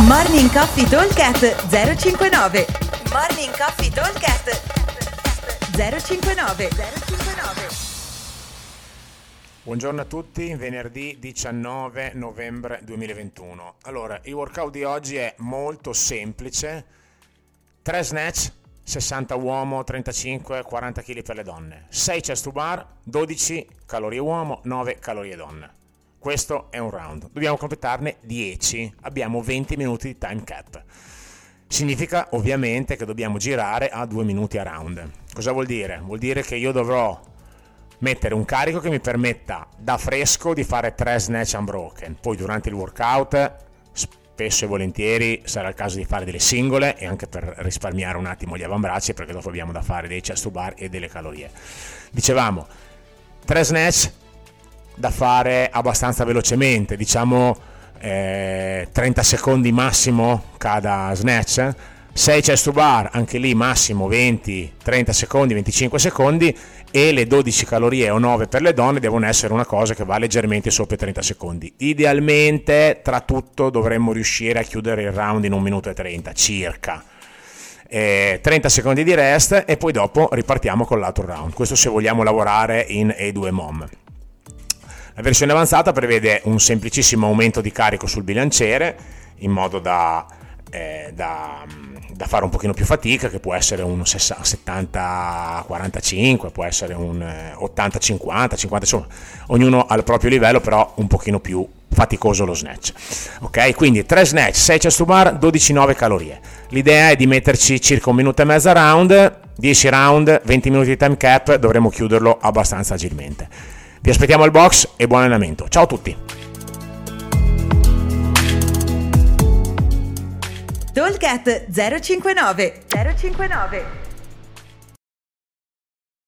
Morning Coffee Talkcast 059 Morning Coffee Talkcast 059 059 Buongiorno a tutti, venerdì 19 novembre 2021. Allora, il workout di oggi è molto semplice. 3 snatch, 60 uomo, 35, 40 kg per le donne. 6 chest to bar, 12 calorie uomo, 9 calorie donne. Questo è un round. Dobbiamo completarne 10. Abbiamo 20 minuti di time cap. Significa ovviamente che dobbiamo girare a 2 minuti a round. Cosa vuol dire? Vuol dire che io dovrò mettere un carico che mi permetta da fresco di fare 3 snatch unbroken. Poi durante il workout spesso e volentieri sarà il caso di fare delle singole e anche per risparmiare un attimo gli avambracci perché dopo abbiamo da fare dei chest to bar e delle calorie. Dicevamo 3 snatch da fare abbastanza velocemente, diciamo eh, 30 secondi massimo cada snatch. 6 chest to bar, anche lì massimo 20, 30 secondi, 25 secondi e le 12 calorie o 9 per le donne devono essere una cosa che va leggermente sopra i 30 secondi. Idealmente tra tutto dovremmo riuscire a chiudere il round in 1 minuto e 30 circa. Eh, 30 secondi di rest e poi dopo ripartiamo con l'altro round. Questo se vogliamo lavorare in E2 MOM. La versione avanzata prevede un semplicissimo aumento di carico sul bilanciere in modo da, eh, da, da fare un pochino più fatica, che può essere un 70-45, può essere un 80-50, 50, insomma, ognuno al proprio livello, però un pochino più faticoso lo snatch. Ok, quindi 3 snatch, 6 chest to bar, 12-9 calorie. L'idea è di metterci circa un minuto e mezzo a round, 10 round, 20 minuti di time cap, dovremo chiuderlo abbastanza agilmente. Vi aspettiamo al box e buon allenamento. Ciao a tutti! Talkat 059 059